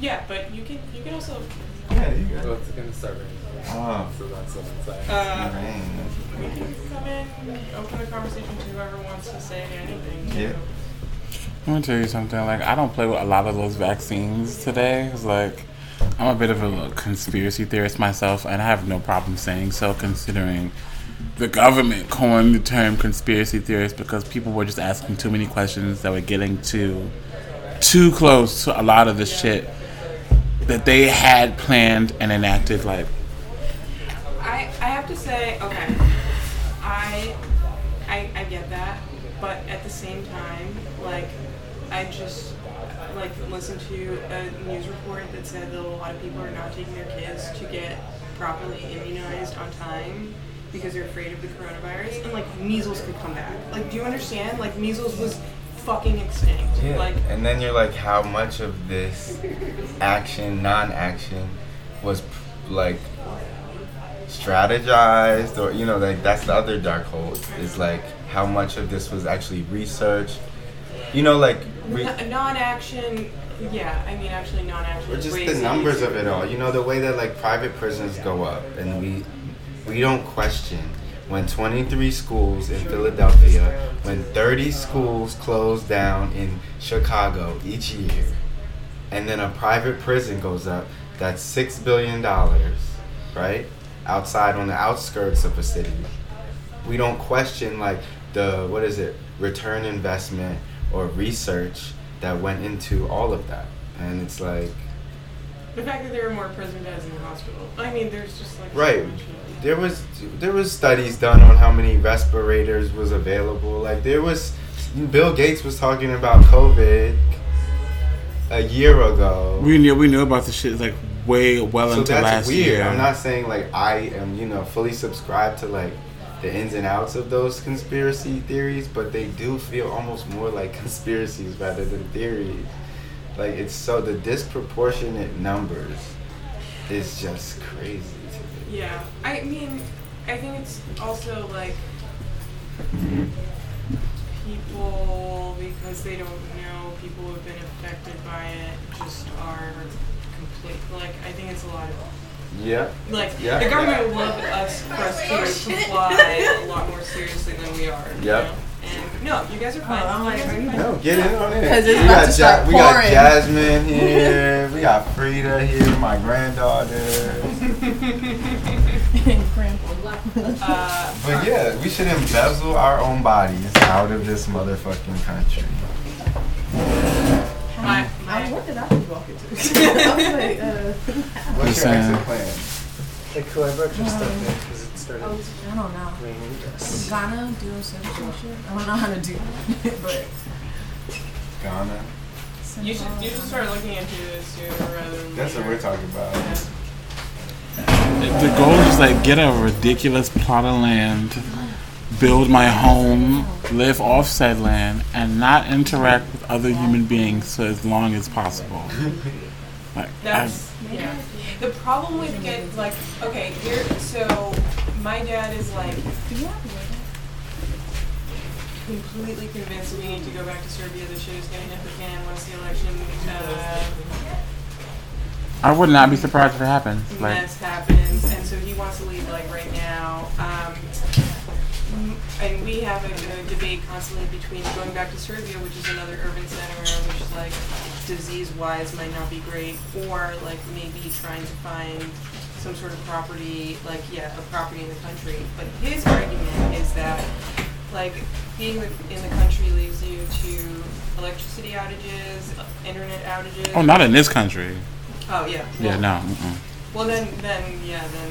Yeah, but you can you can also yeah, you got Well, it's gonna start raining. Oh, So that's what I'm saying. Uh, rain. we can come in, open the conversation to whoever wants to say anything. too. Yeah. I'm gonna tell you something. Like, I don't play with a lot of those vaccines today. It's like, I'm a bit of a conspiracy theorist myself, and I have no problem saying so, considering the government coined the term conspiracy theorist because people were just asking too many questions that were getting too, too close to a lot of the shit that they had planned and enacted. Like, I, I have to say, okay, I, I I get that, but at the same time, like, I just like listened to a news report that said that a lot of people are not taking their kids to get properly immunized on time because they're afraid of the coronavirus, and like measles could come back. Like, do you understand? Like, measles was fucking extinct. Yeah. Like, and then you're like, how much of this action, non-action, was like strategized, or you know, like that's the other dark hole. Is like how much of this was actually researched. You know, like re- non-action. Yeah, I mean, actually, non-action. or just the numbers of it all. You know, the way that like private prisons go up, and we we don't question when 23 schools in Philadelphia, when 30 schools close down in Chicago each year, and then a private prison goes up that's six billion dollars, right? Outside on the outskirts of a city. We don't question like the what is it, return investment or research that went into all of that. And it's like The fact that there are more prison beds in the hospital. I mean, there's just like so Right. much- there was there was studies done on how many respirators was available. Like there was Bill Gates was talking about COVID a year ago. we knew we knew about the shit like way well so into that's last weird. year. I'm not saying like I am, you know, fully subscribed to like the ins and outs of those conspiracy theories, but they do feel almost more like conspiracies rather than theories. Like it's so the disproportionate numbers is just crazy. Yeah. I mean, I think it's also like people because they don't know people who have been affected by it just are complete. Like I think it's a lot of Yeah. like Yeah. the government would love us for us to oh, comply a lot more seriously than we are. you Yep. know? And no, you guys are fine. I'm you like, are are you fine. No, get in on it. 'Cause it's we about got to start we got pouring. Jasmine here. We got Frida here, my granddaughter. Uh, But yeah, we should embezzle our own bodies out of this motherfucking country. my, I my, what did I was walking to? I was like, uh, What's your saying. exit plan? Like whoever just stuff in because it started oh, I was, I don't know. raining. Ghana doing some shit. I don't know how to do it, but Ghana. you should you should start looking into this sooner rather than That's what we're talking about. Yeah. The goal is just like get a ridiculous plot of land, build my home, live off said land, and not interact with other human beings for as long as possible. Like, I, That's yeah. The problem with get like okay here so my dad is like completely convinced we need to go back to Serbia. The shit is getting hit the fan once the election uh, I would not be surprised if it happens. Like, mess happens, and so he wants to leave like right now. Um, and we have a, a debate constantly between going back to Serbia, which is another urban center, which is like disease-wise might not be great, or like maybe trying to find some sort of property, like yeah, a property in the country. But his argument is that like being in the country leaves you to electricity outages, internet outages. oh, not in this country. Oh yeah. Yeah, no. Mm-mm. well then, then yeah, then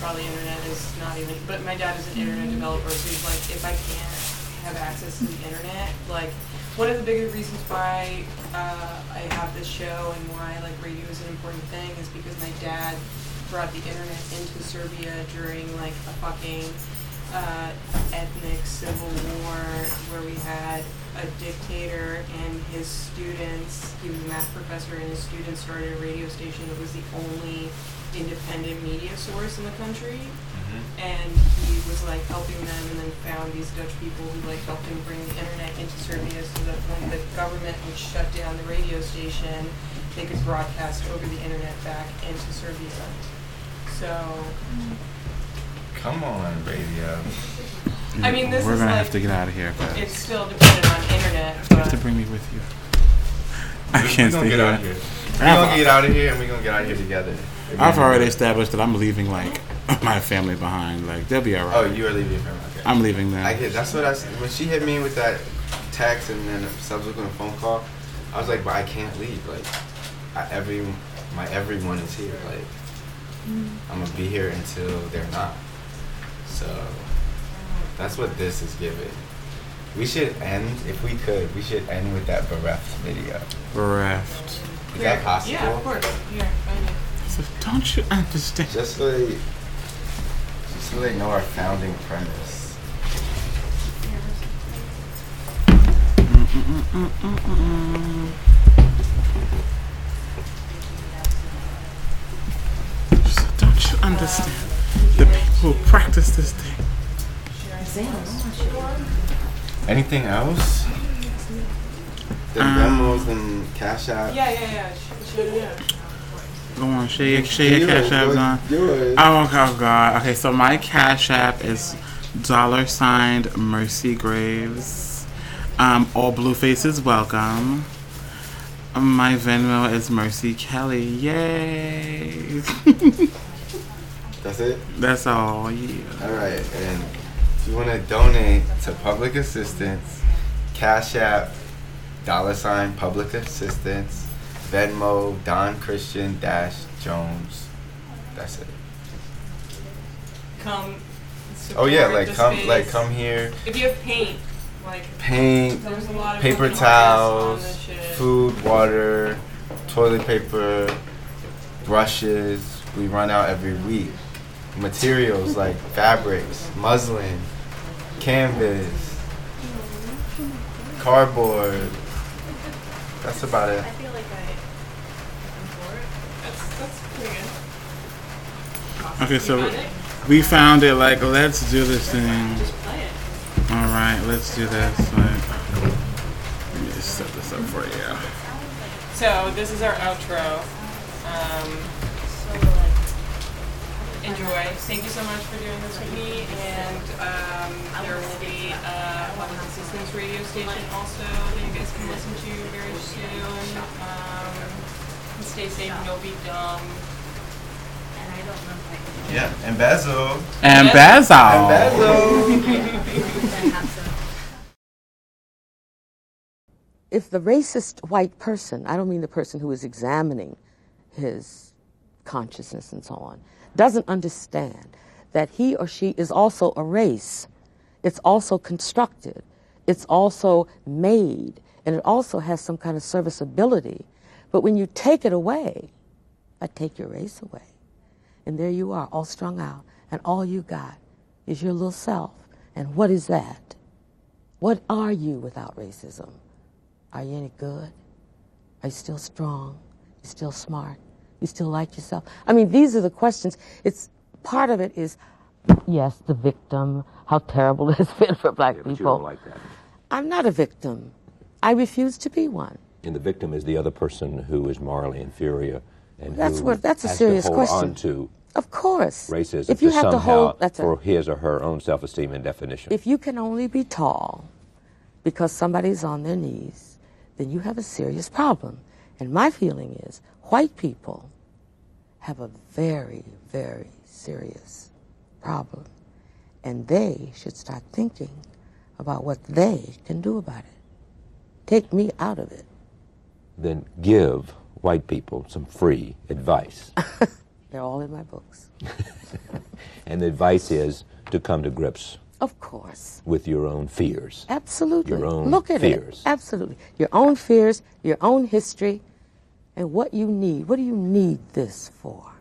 probably internet is not even. But my dad is an internet developer, so he's like, if I can't have access to the internet, like one of the bigger reasons why uh, I have this show and why like radio is an important thing is because my dad brought the internet into Serbia during like a fucking uh, ethnic civil war where we had a dictator and his students, he was a math professor and his students started a radio station that was the only independent media source in the country. And he was like helping them and then found these Dutch people who like helped him bring the internet into Serbia so that when the government would shut down the radio station, they could broadcast over the internet back into Serbia. So Come on, radio. I mean, this We're is gonna like have to get out of here. 'cause it's still dependent on internet, you have to but bring me with you. I We- can't we stay gonna get out here. of here. We're gonna get out of here and we're gonna get out of here together. I've already established that I'm leaving like my family behind. Like they'll be alright. Oh, you are leaving your family. Okay. I'm leaving them. I get. That's what I. s- When she hit me with that text and then a subsequent phone call, I was like, but I can't leave. Like, I, every my everyone is here. Like, mm. I'm gonna be here until they're not. So that's what this is giving. We should end, if we could, we should end with that bereft video. Bereft. Is that possible? Yeah, of course. Here, find it. So don't you understand? Just so they, just so they know our founding premise. So don't you understand? The people who practice this thing. Anything else? The Um, Venmos and Cash App. Yeah, yeah, yeah. Sh- sh- yeah. Go on, share your, share your cash app on. Yours. Oh, okay, oh God. Okay, so my cash app is dollar signed Mercy Graves. Um, all blue faces welcome. My Venmo is Mercy Kelly. Yay! That's it? That's all. Yeah. Alright, and if you want to donate to public assistance, Cash App, dollar sign public assistance, Venmo, Don Christian Dash Jones. That's it. Come. Oh yeah, like come space. like come here. If you have paint, like Paint, there's a lot of paper broken hearts on towels, food, water, toilet paper, brushes. We run out every week. Materials like fabrics, muslin, canvas, cardboard. That's about it. I feel like I. I'm for it. That's that's pretty good. Okay, so we found it. Like, let's do this thing. Just play it. All right, let's do this. Like, let me just set this up for you. So this is our outro. Um, So like. Enjoy. Thank you so much for doing this with me. And um, there will be a public assistance radio station also that you guys can listen to very soon. Um, and stay safe and don't be dumb. And I don't know if I. Yeah, and Basil. And Yeah. Basil. And Basil. I have to. if the racist white person, I don't mean the person who is examining his consciousness and so on, doesn't understand that he or she is also a race, it's also constructed, it's also made, and it also has some kind of serviceability. But when you take it away, I take your race away. And there you are, all strung out, and all you got is your little self. And what is that? What are you without racism? Are you any good? Are you still strong? Are you still smart? You still like yourself? I mean, these are the questions. It's part of it is, yes, the victim, how terrible it has been for black you people. don't like that. I'm not a victim. I refuse to be one. And the victim is the other person who is morally inferior and That's what- that's a has serious to hold question. on to Of course. racism if you have to hold, that's for a, his or her own self-esteem and definition. if you can only be tall because somebody's on their knees, then you have a serious problem. And my feeling is white people have a very, very serious problem. And they should start thinking about what they can do about it. Take me out of it. then give white people some free advice. They're all in my books. and the advice is to come to grips Of course. with your own fears. Absolutely. Your own Look at fears. it. Absolutely. Your own fears, your own history, and what you need. What do you need this for?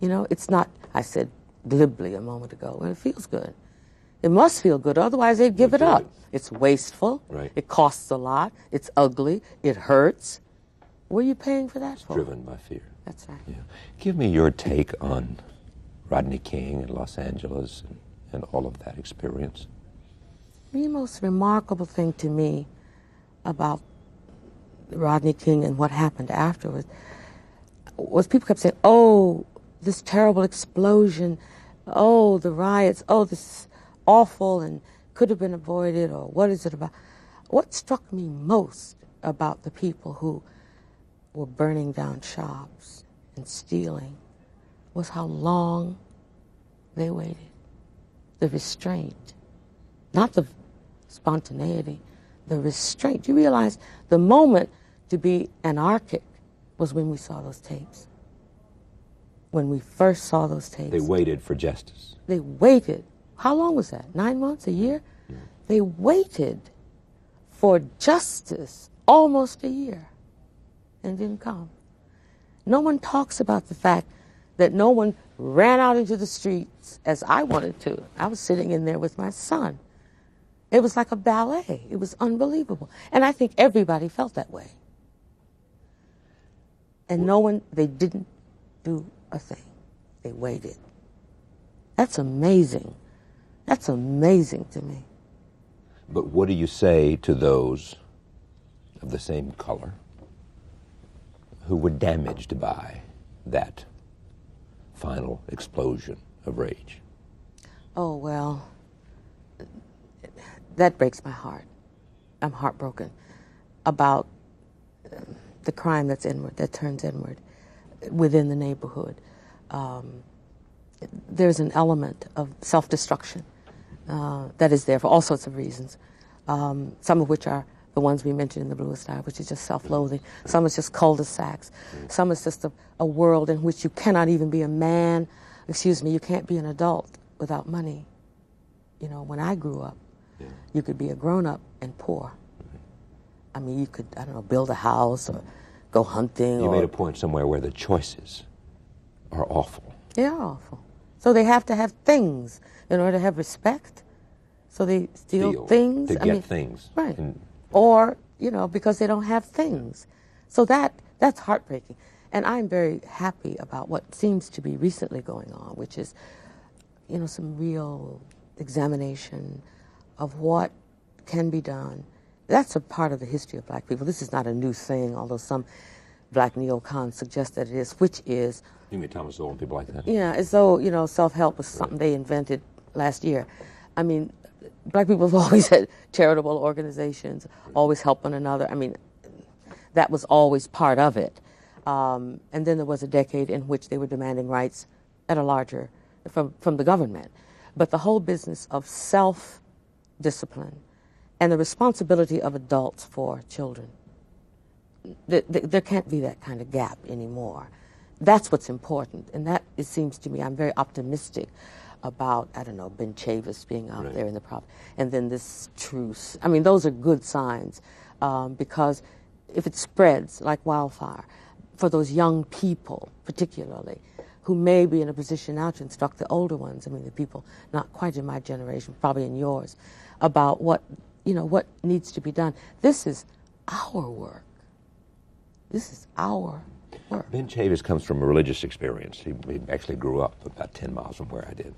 You know, it's not, I said glibly a moment ago, and it feels good. It must feel good, otherwise they'd give it feel up. It's wasteful. Right. It costs a lot. It's ugly. It hurts. What are you paying for that for? Driven by fear. That's right. Yeah. Give me your take on Rodney King and Los Angeles and, and all of that experience. The most remarkable thing to me about Rodney King and what happened afterwards was people kept saying, "Oh, this terrible explosion, oh, the riots, oh, this is awful and could have been avoided, or what is it about? What struck me most about the people who were burning down shops and stealing was how long they waited. The restraint, not the spontaneity, the restraint. You realize the moment to be anarchic was when we saw those tapes. When we first saw those tapes. They waited for justice. They waited. How long was that? Nine months? A year? They waited for justice almost a year and didn't come. No one talks about the fact that no one ran out into the streets as I wanted to. I was sitting in there with my son. It was like a ballet. It was unbelievable. And I think everybody felt that way. And no one, they didn't do a thing. They waited. That's amazing. That's amazing to me. But what do you say to those of the same color who were damaged by that final explosion of rage? Oh, well, that breaks my heart. I'm heartbroken about uh, the crime that's inward, that turns inward within the neighborhood. Um, there's an element of self destruction uh, that is there for all sorts of reasons, um, some of which are the ones we mentioned in the bluest eye, which is just self loathing. Some is just cul de sacs. Some is just a, a world in which you cannot even be a man, excuse me, you can't be an adult without money. You know, when I grew up, you could be a grown up and poor. Mm-hmm. I mean, you could, I don't know, build a house or go hunting. You or, made a point somewhere where the choices are awful. They are awful. So they have to have things in order to have respect. So they steal Steal things. to I get mean, things. Right. And- or, you know, because they don't have things. So that that's heartbreaking. And I'm very happy about what seems to be recently going on, which is, you know, some real examination of what can be done. That's a part of the history of black people. This is not a new thing, although some black neocons suggest that it is, which is You mean Thomas Sowell and people like that? yeah, as though, you know, self help was something they invented last year. I mean, black people have always had charitable organizations, always help one another. I mean, that was always part of it. Um, and then there was a decade in which they were demanding rights at a larger, from, from the government. But the whole business of self discipline and the responsibility of adults for children th- th- there can't be that kind of gap anymore. That's what's important, and that it seems to me I'm very optimistic about. I don't know Ben Chavis being out Right. there in the province, and then this truce. I mean, those are good signs um, because if it spreads like wildfire for those young people, particularly who may be in a position now to instruct the older ones. I mean, the people not quite in my generation, probably in yours, about what you know what needs to be done. This is our work. This is our work. Ben Chavis comes from a religious experience. He, he actually grew up about 10 miles from where I did.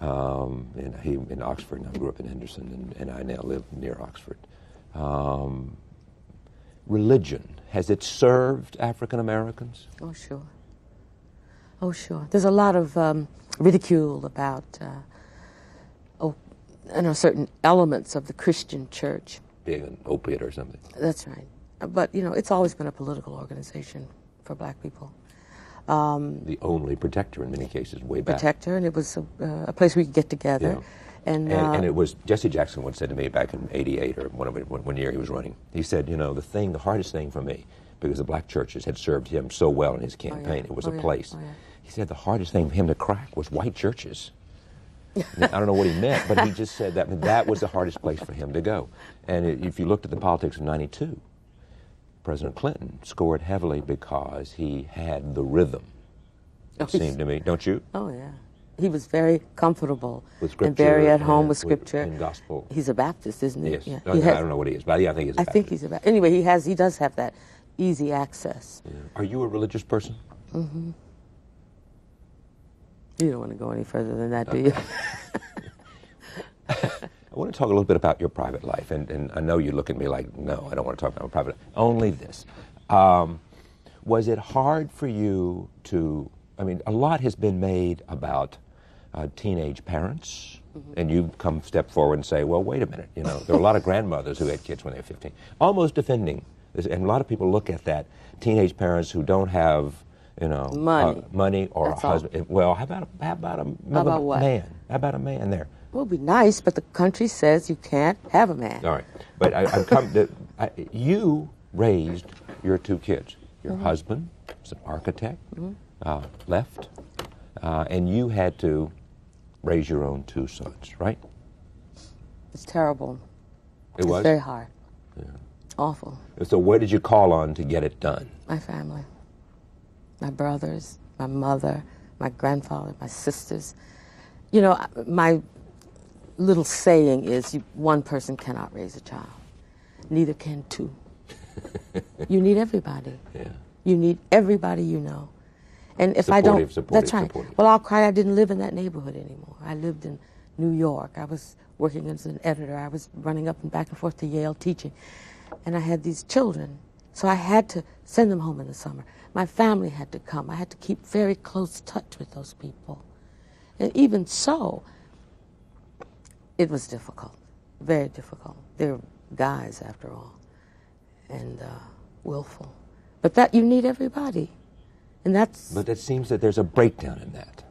Um, and he in Oxford, and I grew up in Henderson, and, and I now live near Oxford. Um, religion, has it served African Americans? Oh, sure. Oh, sure. There's a lot of um, ridicule about, uh, oh, you know, certain elements of the Christian church. Being an opiate or something? That's right. But, you know, it's always been a political organization for black people. Um, The only protector in many cases, way back. protector, and it was a, uh, a place we could get together. Yeah. And, And, uh, and it was Jesse Jackson once said to me back in '88 or one, one one year he was running. He said, "You know, the thing, the hardest thing for me, because the black churches had served him so well in his campaign, it was Oh, a yeah. place." Oh, yeah. He said the hardest thing for him to crack was white churches. I don't know what he meant, but he just said that that was the hardest place for him to go. And if you looked at the politics of '92, President Clinton scored heavily because he had the rhythm. Oh, It he's- seemed to me, don't you? Oh yeah, he was very comfortable With and very at home with scripture and gospel. He's a Baptist, isn't he? Yes. Yeah. I, He has- I don't know what he is, but yeah, I think he's. a I think he's a Baptist. Anyway, he has he does have that easy access. Are you a religious person? Mm-hmm. You don't want to go any further than that, do you? I want to talk a little bit about your private life, and, and I know you look at me like, no, I don't want to talk about my private life. Only this. Um, was it hard for you to I mean, a lot has been made about uh, teenage parents. And you come step forward and say, well, wait a minute. You know, there are a lot of grandmothers who had kids when they were 15, almost defending. This, and a lot of people look at that teenage parents who don't have, you know, Money. uh, money or That's a all. husband. Well, how about a, how about a How about man? How about a man there? Well, it'd be nice, but the country says you can't have a man. All right, but I, I've come. To, I, you raised your two kids. Your Mm-hmm. husband was an architect, uh, left, uh, and you had to raise your own two sons, right? It's terrible. It it's was. very hard. Yeah. Awful. So, where did you call on to get it done? My family, my brothers, my mother, my grandfather, my sisters. You know, my little saying is you, one person cannot raise a child, neither can two. you need everybody. Yeah. You need everybody you know. And if I don't, Supportive, supportive, that's right. supportive. Well, I'll cry. I didn't live in that neighborhood anymore. I lived in New York. I was working as an editor. I was running up and back and forth to Yale teaching, and I had these children. So I had to send them home in the summer. My family had to come. I had to keep very close touch with those people, and even so, it was difficult, very difficult. They're guys after all, and uh, willful. But that you need everybody, and that's But it seems that there's a breakdown in that.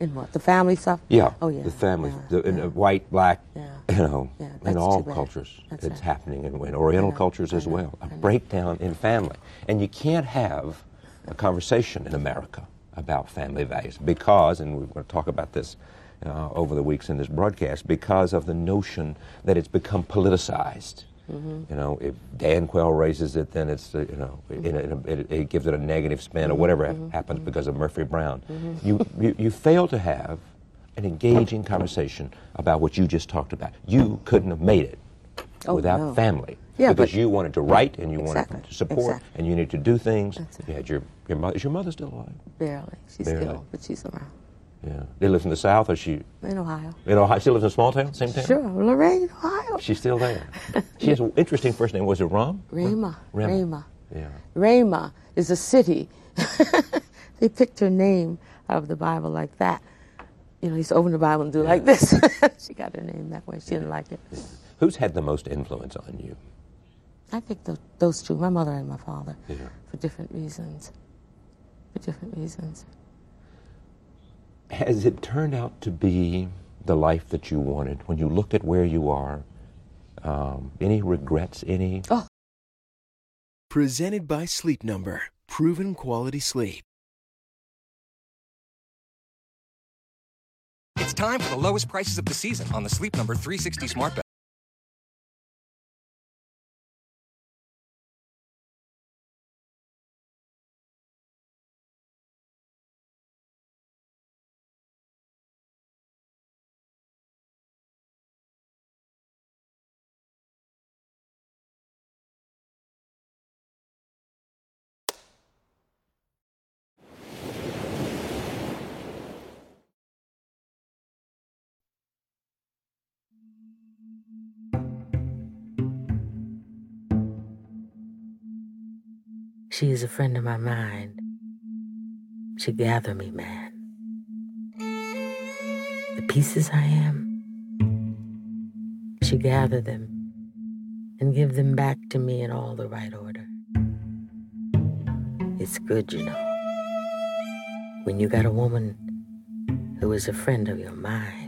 in what the family stuff. Yeah. Oh yeah. The family, yeah, the, in yeah. white, black, Yeah. you know, in all cultures, That's it's right. happening in, in Oriental cultures as well. A breakdown in family, and you can't have a conversation in America about family values because, and we're going to talk about this uh, over the weeks in this broadcast, because of the notion that it's become politicized. Mm-hmm. You know, if Dan Quayle raises it, then it's uh, you know it, it, it, it gives it a negative spin or whatever Mm-hmm. happens because of Murphy Brown. You, you you fail to have an engaging conversation about what you just talked about. You couldn't have made it Oh, without no. family Yeah, because but- you wanted to write and you Exactly, wanted to support exactly. and you needed to do things. That's. You had your your mother. Is your mother still alive? Barely. She's Barely. ill, but she's around Yeah. They live in the South, or she in Ohio. in Ohio? She lives in a small town, same town. Sure, Lorain, Ohio. She's still there. she has an interesting first name. Was it Rom? Ramah. Ramah. Ramah. Yeah. Ramah is a city. they picked her name out of the Bible like that. You know, he's open the Bible and do like this. she got her name that way. She didn't like it. Who's had the most influence on you? I think tho- those two, my mother and my father, Yeah. for different reasons. For different reasons. Has it turned out to be the life that you wanted when you look at where you are? Um, any regrets? Any? Oh, Presented by Sleep Number. Proven quality sleep. It's time for the lowest prices of the season on the Sleep Number 360 smart bed. She is a friend of my mind. She gather me, man. The pieces I am, she gather them and give them back to me in all the right order. It's good, you know, when you got a woman who is a friend of your mind.